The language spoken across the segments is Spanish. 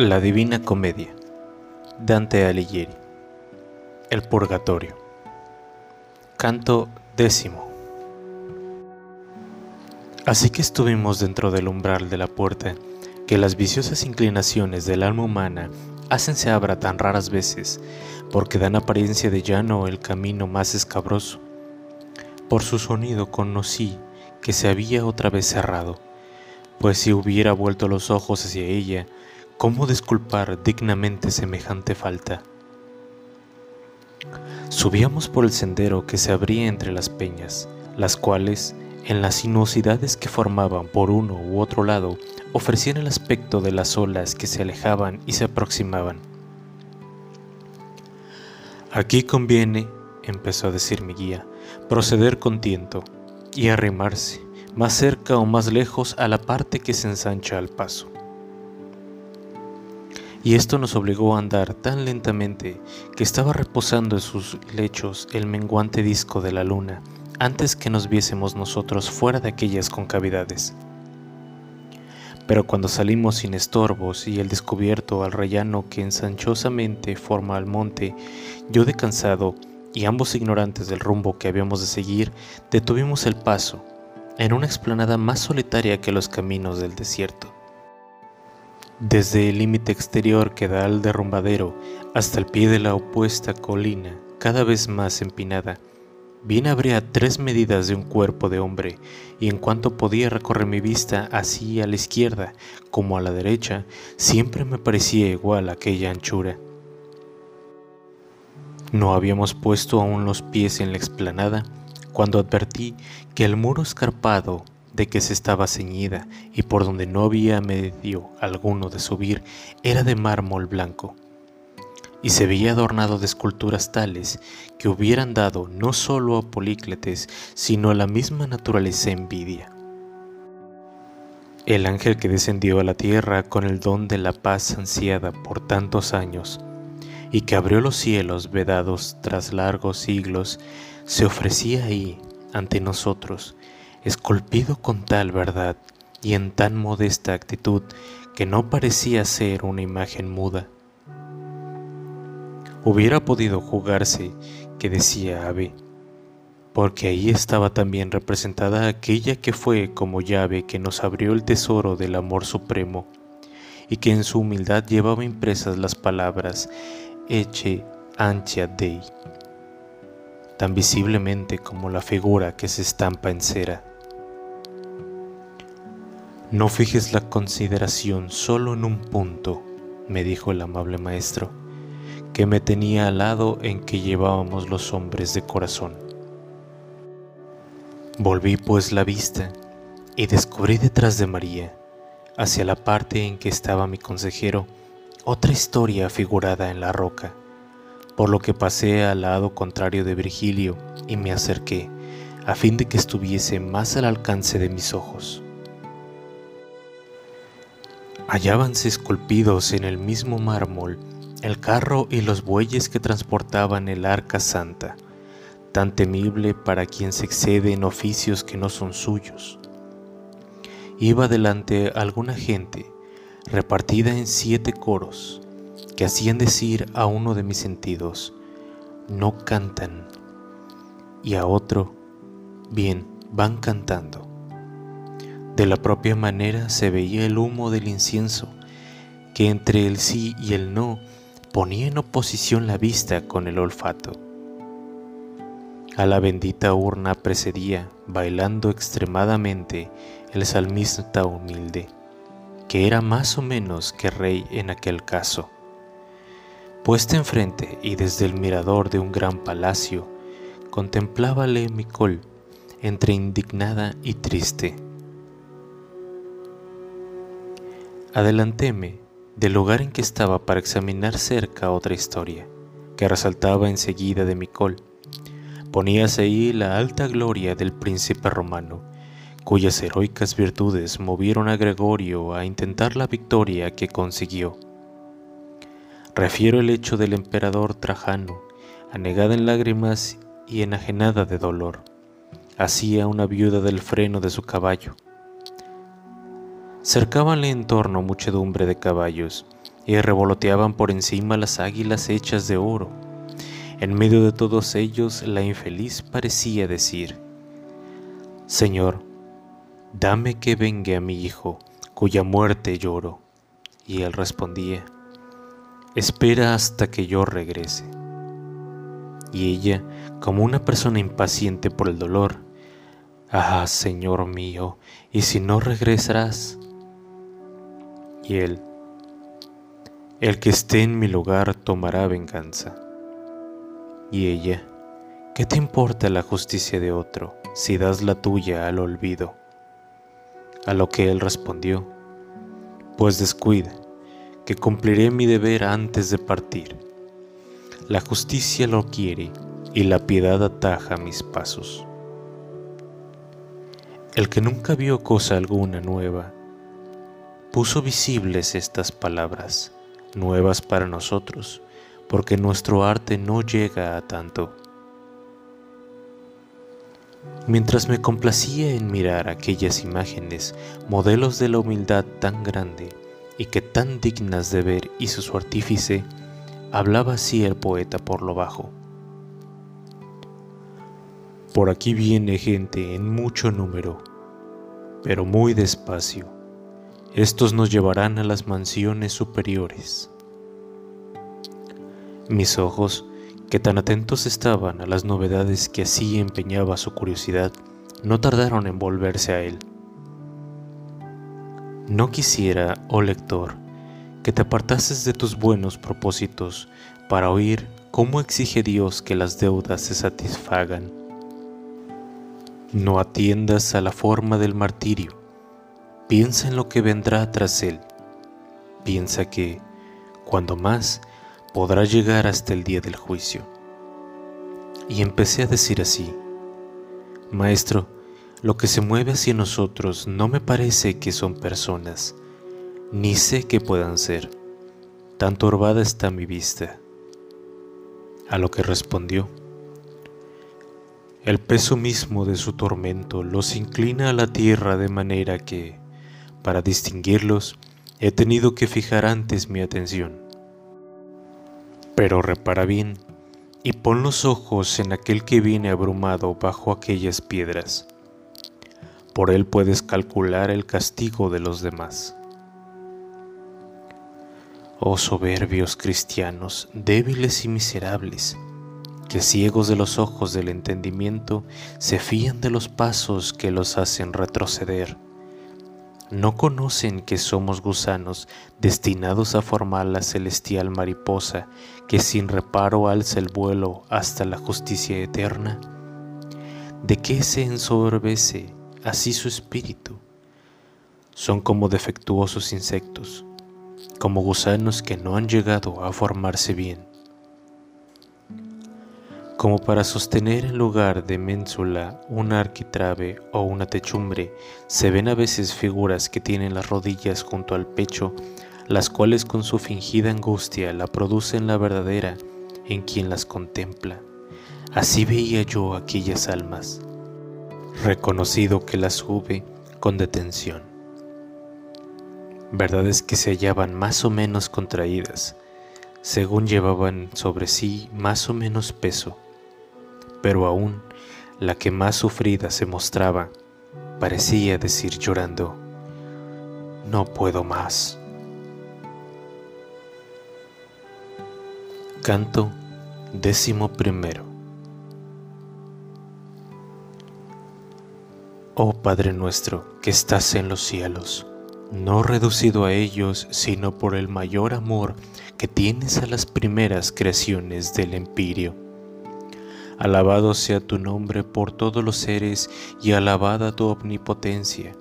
La Divina Comedia Dante Alighieri El Purgatorio Canto décimo Así que estuvimos dentro del umbral de la puerta, que las viciosas inclinaciones del alma humana hacen se abra tan raras veces, porque dan apariencia de llano el camino más escabroso. Por su sonido conocí que se había otra vez cerrado, pues si hubiera vuelto los ojos hacia ella, ¿Cómo disculpar dignamente semejante falta? Subíamos por el sendero que se abría entre las peñas, las cuales, en las sinuosidades que formaban por uno u otro lado, ofrecían el aspecto de las olas que se alejaban y se aproximaban. Aquí conviene, empezó a decir mi guía, proceder con tiento y arrimarse, más cerca o más lejos a la parte que se ensancha al paso y esto nos obligó a andar tan lentamente que estaba reposando en sus lechos el menguante disco de la luna antes que nos viésemos nosotros fuera de aquellas concavidades. Pero cuando salimos sin estorbos y el descubierto al rellano que ensanchosamente forma al monte, yo de cansado y ambos ignorantes del rumbo que habíamos de seguir, detuvimos el paso en una explanada más solitaria que los caminos del desierto. Desde el límite exterior que da al derrumbadero hasta el pie de la opuesta colina, cada vez más empinada, bien habría tres medidas de un cuerpo de hombre, y en cuanto podía recorrer mi vista así a la izquierda como a la derecha, siempre me parecía igual aquella anchura. No habíamos puesto aún los pies en la explanada cuando advertí que el muro escarpado de que se estaba ceñida y por donde no había medio alguno de subir era de mármol blanco, y se veía adornado de esculturas tales que hubieran dado no solo a Polícletes, sino a la misma naturaleza envidia. El ángel que descendió a la tierra con el don de la paz ansiada por tantos años, y que abrió los cielos vedados tras largos siglos, se ofrecía ahí ante nosotros, esculpido con tal verdad y en tan modesta actitud que no parecía ser una imagen muda. Hubiera podido jugarse que decía ave, porque ahí estaba también representada aquella que fue como llave que nos abrió el tesoro del amor supremo y que en su humildad llevaba impresas las palabras Eche Antia Dei, tan visiblemente como la figura que se estampa en cera. No fijes la consideración solo en un punto, me dijo el amable maestro, que me tenía al lado en que llevábamos los hombres de corazón. Volví pues la vista y descubrí detrás de María, hacia la parte en que estaba mi consejero, otra historia figurada en la roca, por lo que pasé al lado contrario de Virgilio y me acerqué, a fin de que estuviese más al alcance de mis ojos hallábanse esculpidos en el mismo mármol el carro y los bueyes que transportaban el arca santa, tan temible para quien se excede en oficios que no son suyos. Iba delante alguna gente, repartida en siete coros, que hacían decir a uno de mis sentidos, no cantan, y a otro, bien, van cantando. De la propia manera se veía el humo del incienso, que entre el sí y el no ponía en oposición la vista con el olfato. A la bendita urna precedía, bailando extremadamente, el salmista humilde, que era más o menos que rey en aquel caso. Puesta enfrente y desde el mirador de un gran palacio, contemplábale Micol, entre indignada y triste Adelantéme del lugar en que estaba para examinar cerca otra historia, que resaltaba enseguida de mi col. Poníase ahí la alta gloria del príncipe romano, cuyas heroicas virtudes movieron a Gregorio a intentar la victoria que consiguió. Refiero el hecho del emperador Trajano, anegada en lágrimas y enajenada de dolor, hacía una viuda del freno de su caballo Cercábanle en torno muchedumbre de caballos, y revoloteaban por encima las águilas hechas de oro. En medio de todos ellos la infeliz parecía decir, Señor, dame que venga a mi hijo, cuya muerte lloro. Y él respondía, Espera hasta que yo regrese. Y ella, como una persona impaciente por el dolor, Ah, Señor mío, ¿y si no regresarás? Él, el que esté en mi lugar tomará venganza. Y ella, ¿qué te importa la justicia de otro si das la tuya al olvido? A lo que él respondió, pues descuida, que cumpliré mi deber antes de partir. La justicia lo quiere y la piedad ataja mis pasos. El que nunca vio cosa alguna nueva, puso visibles estas palabras nuevas para nosotros, porque nuestro arte no llega a tanto. Mientras me complacía en mirar aquellas imágenes, modelos de la humildad tan grande y que tan dignas de ver hizo su artífice, hablaba así el poeta por lo bajo. Por aquí viene gente en mucho número, pero muy despacio estos nos llevarán a las mansiones superiores. Mis ojos, que tan atentos estaban a las novedades que así empeñaba su curiosidad, no tardaron en volverse a él. No quisiera, oh lector, que te apartases de tus buenos propósitos para oír cómo exige Dios que las deudas se satisfagan. No atiendas a la forma del martirio, Piensa en lo que vendrá tras él. Piensa que, cuando más, podrá llegar hasta el día del juicio. Y empecé a decir así, Maestro, lo que se mueve hacia nosotros no me parece que son personas, ni sé que puedan ser. Tan turbada está mi vista. A lo que respondió, el peso mismo de su tormento los inclina a la tierra de manera que, para distinguirlos, he tenido que fijar antes mi atención. Pero repara bien y pon los ojos en aquel que viene abrumado bajo aquellas piedras. Por él puedes calcular el castigo de los demás. Oh soberbios cristianos, débiles y miserables, que ciegos de los ojos del entendimiento se fían de los pasos que los hacen retroceder ¿No conocen que somos gusanos destinados a formar la celestial mariposa que sin reparo alza el vuelo hasta la justicia eterna? ¿De qué se ensoberbece así su espíritu? Son como defectuosos insectos, como gusanos que no han llegado a formarse bien como para sostener en lugar de ménsula una arquitrabe o una techumbre, se ven a veces figuras que tienen las rodillas junto al pecho, las cuales con su fingida angustia la producen la verdadera en quien las contempla. Así veía yo aquellas almas, reconocido que las hube con detención. Verdades que se hallaban más o menos contraídas, según llevaban sobre sí más o menos peso, pero aún la que más sufrida se mostraba parecía decir llorando, no puedo más. Canto décimo primero. Oh Padre nuestro que estás en los cielos, no reducido a ellos, sino por el mayor amor que tienes a las primeras creaciones del empirio Alabado sea tu nombre por todos los seres y alabada tu omnipotencia,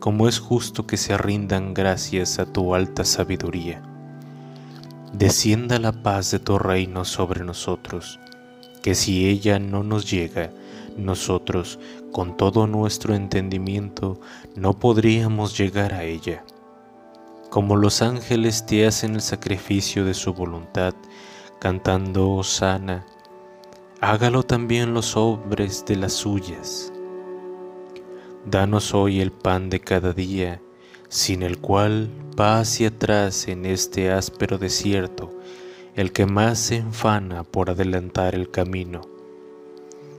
como es justo que se rindan gracias a tu alta sabiduría. Descienda la paz de tu reino sobre nosotros, que si ella no nos llega, nosotros, con todo nuestro entendimiento, no podríamos llegar a ella. Como los ángeles te hacen el sacrificio de su voluntad, cantando sana, hágalo también los hombres de las suyas. Danos hoy el pan de cada día, sin el cual va hacia atrás en este áspero desierto el que más se enfana por adelantar el camino.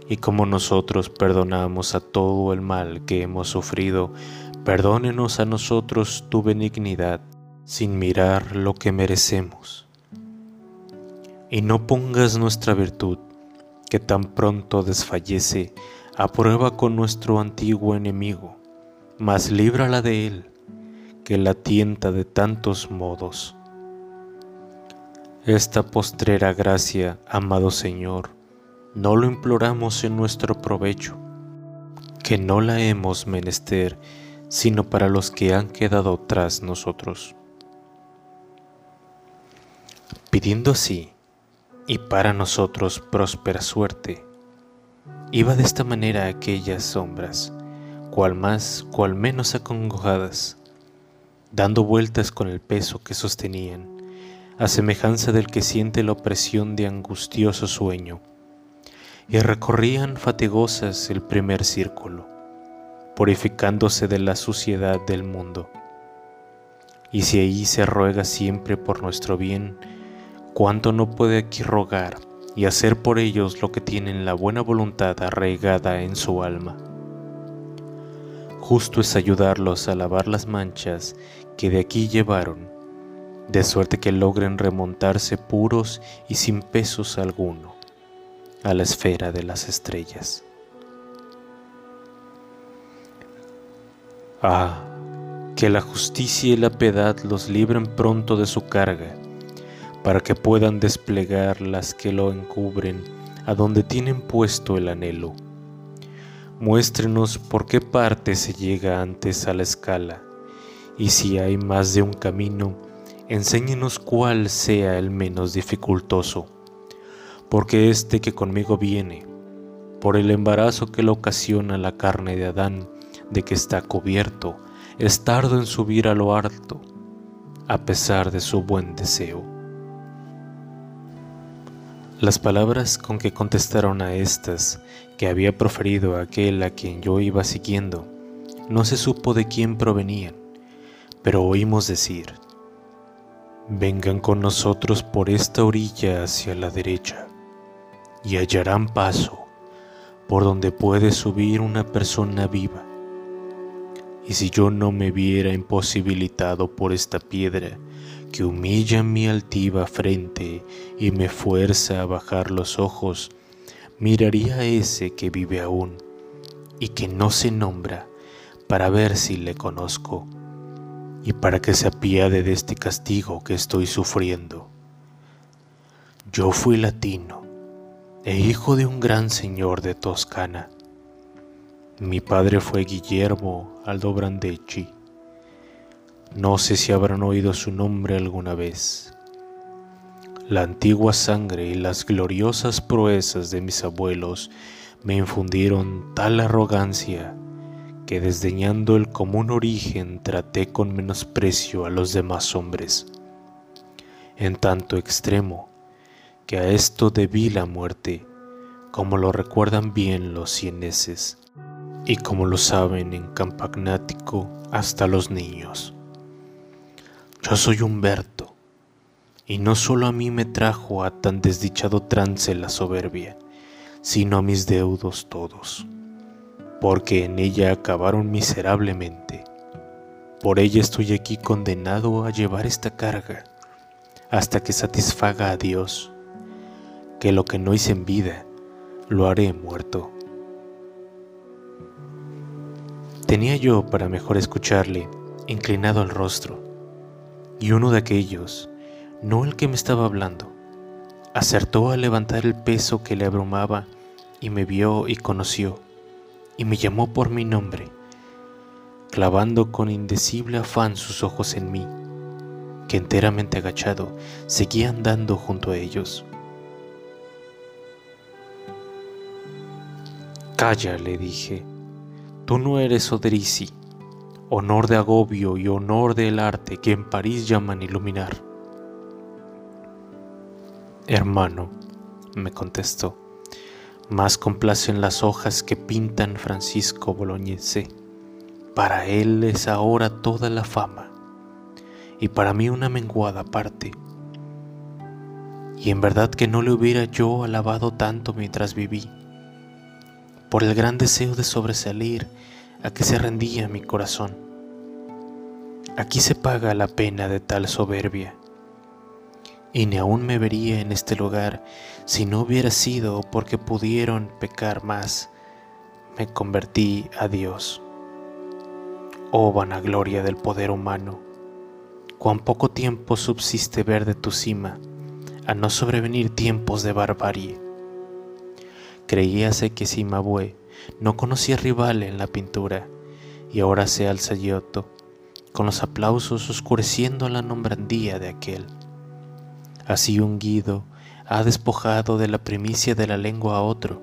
Y como nosotros perdonamos a todo el mal que hemos sufrido, perdónenos a nosotros tu benignidad, sin mirar lo que merecemos. Y no pongas nuestra virtud, que tan pronto desfallece, a prueba con nuestro antiguo enemigo, mas líbrala de él, que la tienta de tantos modos esta postrera gracia, amado Señor, no lo imploramos en nuestro provecho, que no la hemos menester, sino para los que han quedado tras nosotros. Pidiendo así, y para nosotros próspera suerte, iba de esta manera aquellas sombras, cual más, cual menos acongojadas, dando vueltas con el peso que sostenían a semejanza del que siente la opresión de angustioso sueño, y recorrían fatigosas el primer círculo, purificándose de la suciedad del mundo. Y si ahí se ruega siempre por nuestro bien, ¿cuánto no puede aquí rogar y hacer por ellos lo que tienen la buena voluntad arraigada en su alma? Justo es ayudarlos a lavar las manchas que de aquí llevaron de suerte que logren remontarse puros y sin pesos alguno a la esfera de las estrellas. Ah, que la justicia y la piedad los libren pronto de su carga, para que puedan desplegar las que lo encubren a donde tienen puesto el anhelo. Muéstrenos por qué parte se llega antes a la escala, y si hay más de un camino, enséñenos cuál sea el menos dificultoso, porque este que conmigo viene, por el embarazo que le ocasiona la carne de Adán, de que está cubierto, es tardo en subir a lo alto, a pesar de su buen deseo. Las palabras con que contestaron a estas que había proferido aquel a quien yo iba siguiendo, no se supo de quién provenían, pero oímos decir, vengan con nosotros por esta orilla hacia la derecha y hallarán paso por donde puede subir una persona viva. Y si yo no me viera imposibilitado por esta piedra que humilla mi altiva frente y me fuerza a bajar los ojos, miraría a ese que vive aún y que no se nombra para ver si le conozco y para que se apiade de este castigo que estoy sufriendo. Yo fui latino e hijo de un gran señor de Toscana. Mi padre fue Guillermo Aldobrandecci. No sé si habrán oído su nombre alguna vez. La antigua sangre y las gloriosas proezas de mis abuelos me infundieron tal arrogancia que desdeñando el común origen traté con menosprecio a los demás hombres, en tanto extremo que a esto debí la muerte, como lo recuerdan bien los cieneses y como lo saben en Campagnático hasta los niños. Yo soy Humberto, y no solo a mí me trajo a tan desdichado trance la soberbia, sino a mis deudos todos porque en ella acabaron miserablemente. Por ella estoy aquí condenado a llevar esta carga, hasta que satisfaga a Dios, que lo que no hice en vida, lo haré muerto. Tenía yo, para mejor escucharle, inclinado el rostro, y uno de aquellos, no el que me estaba hablando, acertó a levantar el peso que le abrumaba y me vio y conoció y me llamó por mi nombre, clavando con indecible afán sus ojos en mí, que enteramente agachado seguía andando junto a ellos. Calla, le dije, tú no eres Oderisi, honor de agobio y honor del arte que en París llaman iluminar. Hermano, me contestó, más complacen las hojas que pintan Francisco Bolognese para él es ahora toda la fama, y para mí una menguada parte. Y en verdad que no le hubiera yo alabado tanto mientras viví, por el gran deseo de sobresalir a que se rendía mi corazón. Aquí se paga la pena de tal soberbia, y ni aún me vería en este lugar si no hubiera sido porque pudieron pecar más, me convertí a Dios. Oh vanagloria del poder humano, cuán poco tiempo subsiste ver de tu cima, a no sobrevenir tiempos de barbarie. Creíase que Simabue no conocía rival en la pintura, y ahora se alza Giotto, con los aplausos oscureciendo la nombrandía de aquel. Así un Guido ha despojado de la primicia de la lengua a otro,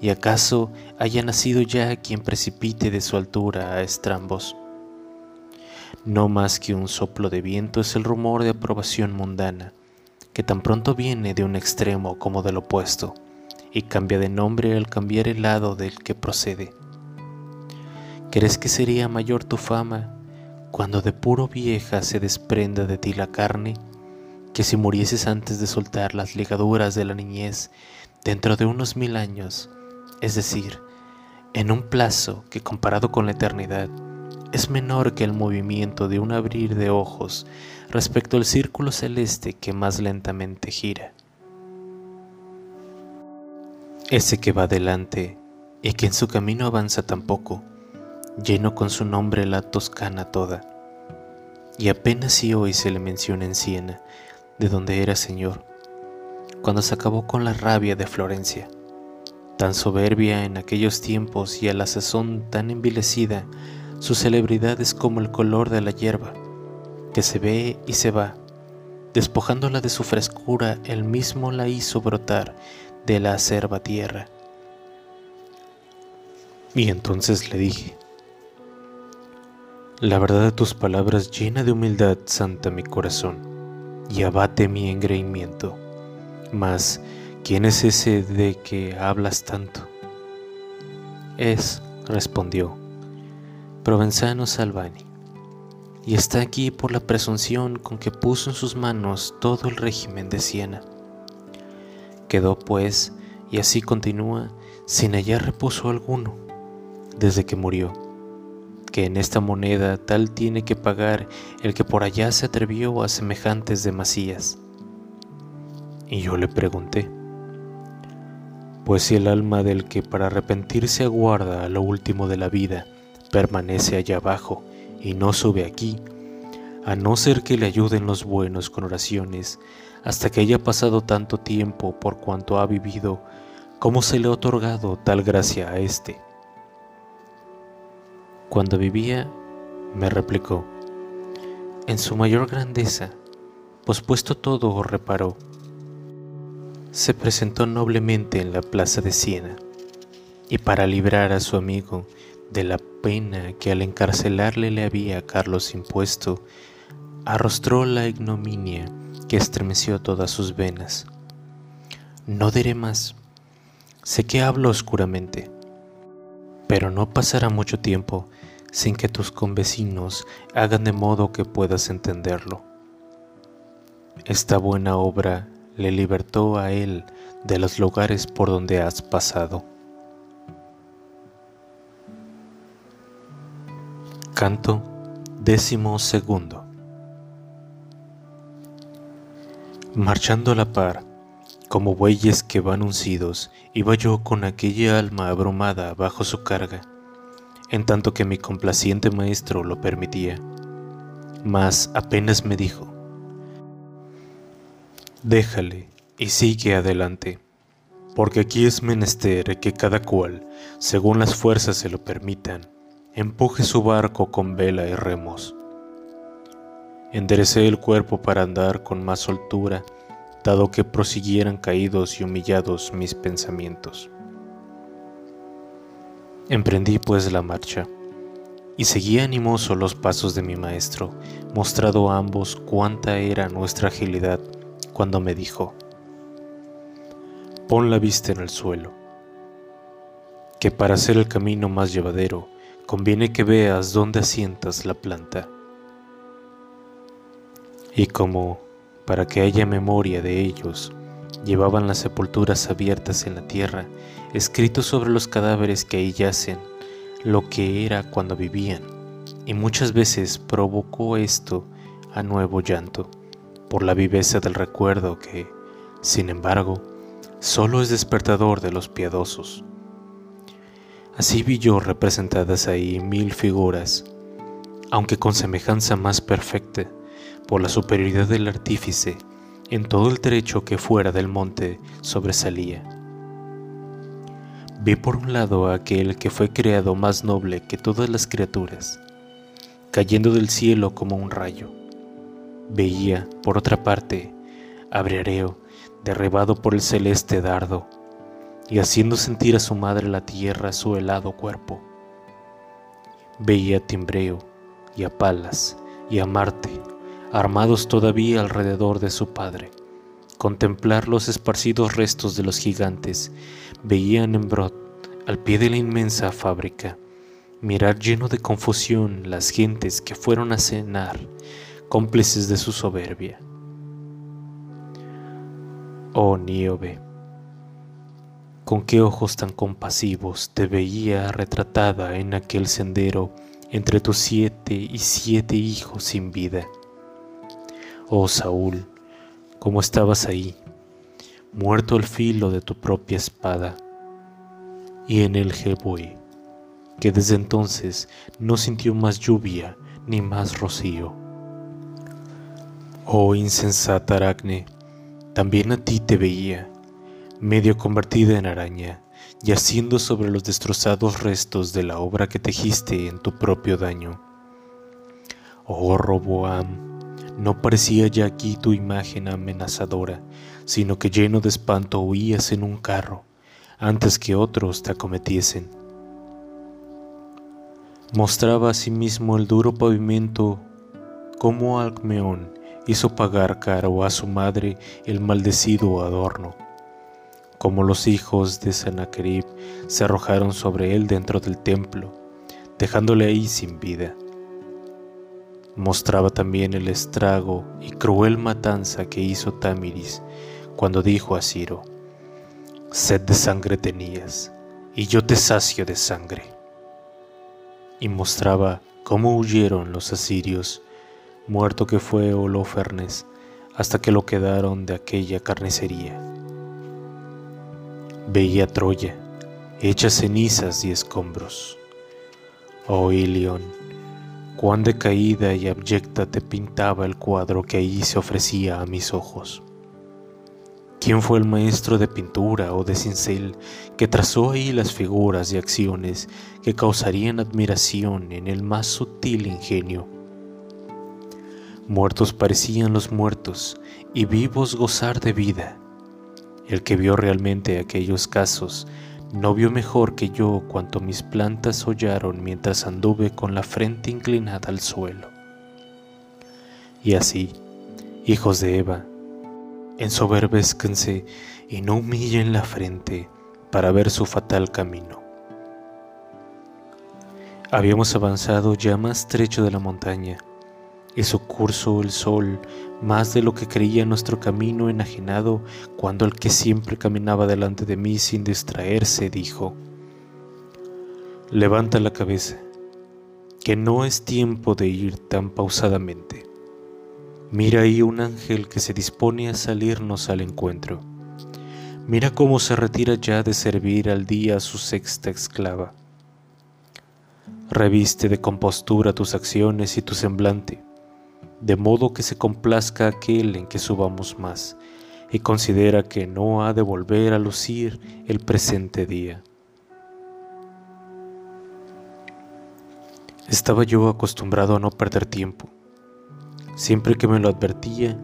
y acaso haya nacido ya quien precipite de su altura a estrambos. No más que un soplo de viento es el rumor de aprobación mundana, que tan pronto viene de un extremo como del opuesto, y cambia de nombre al cambiar el lado del que procede. ¿Crees que sería mayor tu fama cuando de puro vieja se desprenda de ti la carne, que si murieses antes de soltar las ligaduras de la niñez dentro de unos mil años, es decir, en un plazo que comparado con la eternidad es menor que el movimiento de un abrir de ojos respecto al círculo celeste que más lentamente gira. Ese que va adelante y que en su camino avanza tan poco, lleno con su nombre la Toscana toda, y apenas si hoy se le menciona en Siena, de donde era señor, cuando se acabó con la rabia de Florencia tan soberbia en aquellos tiempos y a la sazón tan envilecida, su celebridad es como el color de la hierba, que se ve y se va. Despojándola de su frescura, él mismo la hizo brotar de la acerba tierra. Y entonces le dije, la verdad de tus palabras llena de humildad santa mi corazón y abate mi engreimiento, mas ¿Quién es ese de que hablas tanto? Es, respondió, Provenzano Salvani, y está aquí por la presunción con que puso en sus manos todo el régimen de Siena. Quedó pues, y así continúa, sin hallar reposo alguno, desde que murió, que en esta moneda tal tiene que pagar el que por allá se atrevió a semejantes demasías. Y yo le pregunté, pues si el alma del que para arrepentirse aguarda a lo último de la vida permanece allá abajo y no sube aquí, a no ser que le ayuden los buenos con oraciones, hasta que haya pasado tanto tiempo por cuanto ha vivido, como se le ha otorgado tal gracia a éste. Cuando vivía, me replicó, en su mayor grandeza, pues puesto todo reparó, se presentó noblemente en la plaza de Siena y para librar a su amigo de la pena que al encarcelarle le había Carlos impuesto, arrostró la ignominia que estremeció todas sus venas. No diré más, sé que hablo oscuramente, pero no pasará mucho tiempo sin que tus convecinos hagan de modo que puedas entenderlo. Esta buena obra le libertó a él de los lugares por donde has pasado. Canto décimo segundo. Marchando a la par, como bueyes que van uncidos, iba yo con aquella alma abrumada bajo su carga, en tanto que mi complaciente maestro lo permitía. Mas apenas me dijo, déjale y sigue adelante, porque aquí es menester que cada cual, según las fuerzas se lo permitan, empuje su barco con vela y remos. Enderecé el cuerpo para andar con más soltura, dado que prosiguieran caídos y humillados mis pensamientos. Emprendí pues la marcha, y seguí animoso los pasos de mi maestro, mostrado a ambos cuánta era nuestra agilidad cuando me dijo, pon la vista en el suelo, que para hacer el camino más llevadero, conviene que veas dónde asientas la planta. Y como, para que haya memoria de ellos, llevaban las sepulturas abiertas en la tierra, escrito sobre los cadáveres que ahí yacen, lo que era cuando vivían, y muchas veces provocó esto a nuevo llanto, por la viveza del recuerdo que, sin embargo, solo es despertador de los piadosos. Así vi yo representadas ahí mil figuras, aunque con semejanza más perfecta, por la superioridad del artífice, en todo el trecho que fuera del monte sobresalía. Vi por un lado a aquel que fue creado más noble que todas las criaturas, cayendo del cielo como un rayo. Veía, por otra parte, a Briareo, derribado por el celeste dardo, y haciendo sentir a su madre la tierra su helado cuerpo. Veía a Timbreo y a Palas y a Marte, armados todavía alrededor de su padre. Contemplar los esparcidos restos de los gigantes, veían en Brod, al pie de la inmensa fábrica, mirar lleno de confusión las gentes que fueron a cenar, cómplices de su soberbia. Oh Níobe, con qué ojos tan compasivos te veía retratada en aquel sendero entre tus siete y siete hijos sin vida. Oh Saúl, cómo estabas ahí, muerto al filo de tu propia espada, y en el Jebue, que desde entonces no sintió más lluvia ni más rocío. Oh insensata Aracne, también a ti te veía, medio convertida en araña, yaciendo sobre los destrozados restos de la obra que tejiste en tu propio daño. Oh Roboam, no parecía ya aquí tu imagen amenazadora, sino que lleno de espanto huías en un carro, antes que otros te acometiesen. Mostraba asimismo el duro pavimento como Alcmeón hizo pagar caro a su madre el maldecido adorno, como los hijos de Sennacherib se arrojaron sobre él dentro del templo, dejándole ahí sin vida. Mostraba también el estrago y cruel matanza que hizo Tamiris cuando dijo a Ciro, Sed de sangre tenías, y yo te sacio de sangre. Y mostraba cómo huyeron los asirios muerto que fue Holofernes, hasta que lo quedaron de aquella carnicería. Veía Troya, hecha cenizas y escombros. Oh Ilion, cuán decaída y abyecta te pintaba el cuadro que ahí se ofrecía a mis ojos. ¿Quién fue el maestro de pintura o de cincel que trazó ahí las figuras y acciones que causarían admiración en el más sutil ingenio? Muertos parecían los muertos y vivos gozar de vida. El que vio realmente aquellos casos no vio mejor que yo cuanto mis plantas hollaron mientras anduve con la frente inclinada al suelo. Y así, hijos de Eva, ensoberbezcanse y no humillen la frente para ver su fatal camino. Habíamos avanzado ya más trecho de la montaña su curso el sol más de lo que creía nuestro camino enajenado cuando el que siempre caminaba delante de mí sin distraerse dijo, Levanta la cabeza, que no es tiempo de ir tan pausadamente. Mira ahí un ángel que se dispone a salirnos al encuentro. Mira cómo se retira ya de servir al día a su sexta esclava. Reviste de compostura tus acciones y tu semblante de modo que se complazca aquel en que subamos más, y considera que no ha de volver a lucir el presente día. Estaba yo acostumbrado a no perder tiempo, siempre que me lo advertía,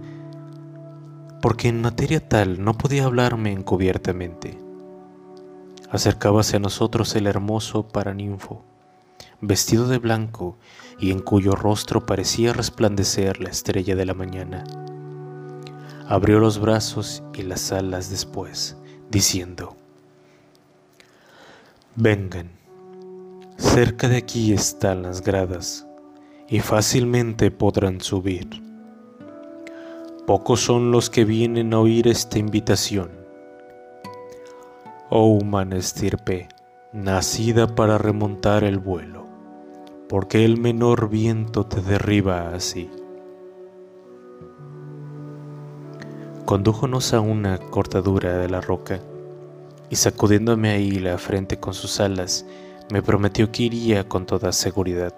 porque en materia tal no podía hablarme encubiertamente. Acercábase a nosotros el hermoso paraninfo, vestido de blanco y en cuyo rostro parecía resplandecer la estrella de la mañana. Abrió los brazos y las alas después, diciendo, Vengan, Cerca de aquí están las gradas y fácilmente podrán subir. Pocos son los que vienen a oír esta invitación. Oh humana estirpe, nacida para remontar el vuelo, porque el menor viento te derriba así. Condújonos a una cortadura de la roca y sacudiéndome ahí la frente con sus alas, me prometió que iría con toda seguridad.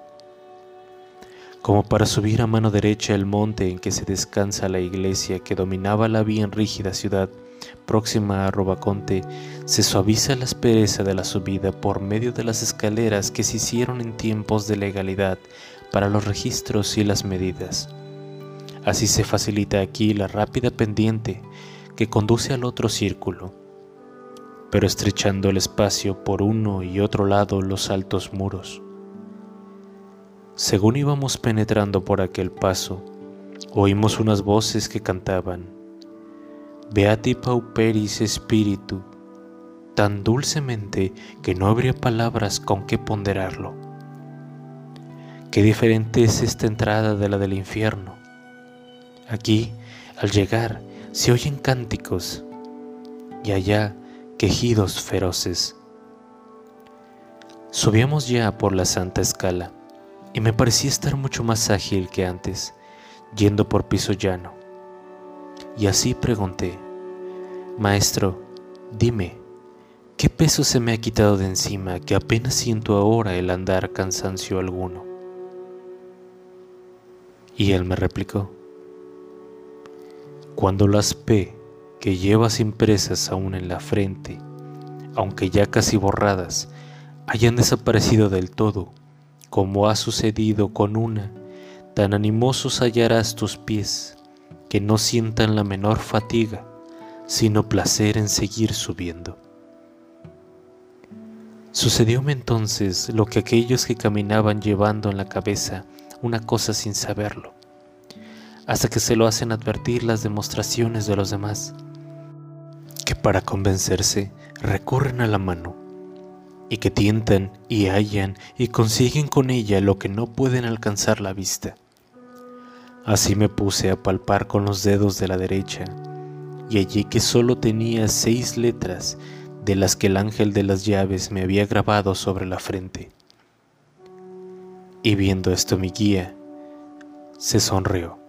Como para subir a mano derecha el monte en que se descansa la iglesia que dominaba la bien rígida ciudad próxima a Robaconte, se suaviza la aspereza de la subida por medio de las escaleras que se hicieron en tiempos de legalidad para los registros y las medidas. Así se facilita aquí la rápida pendiente que conduce al otro círculo pero estrechando el espacio por uno y otro lado los altos muros. Según íbamos penetrando por aquel paso, oímos unas voces que cantaban, Beati pauperis espíritu, tan dulcemente que no habría palabras con qué ponderarlo. Qué diferente es esta entrada de la del infierno. Aquí, al llegar, se oyen cánticos, y allá quejidos feroces. Subíamos ya por la santa escala y me parecía estar mucho más ágil que antes, yendo por piso llano. Y así pregunté, Maestro, dime, ¿qué peso se me ha quitado de encima que apenas siento ahora el andar cansancio alguno? Y él me replicó, Cuando las P que llevas impresas aún en la frente, aunque ya casi borradas, hayan desaparecido del todo, como ha sucedido con una, tan animosos hallarás tus pies, que no sientan la menor fatiga, sino placer en seguir subiendo. Sucedióme entonces lo que aquellos que caminaban llevando en la cabeza una cosa sin saberlo, hasta que se lo hacen advertir las demostraciones de los demás que para convencerse recurren a la mano, y que tientan y hallan y consiguen con ella lo que no pueden alcanzar la vista. Así me puse a palpar con los dedos de la derecha, y allí que solo tenía seis letras de las que el ángel de las llaves me había grabado sobre la frente. Y viendo esto mi guía, se sonrió.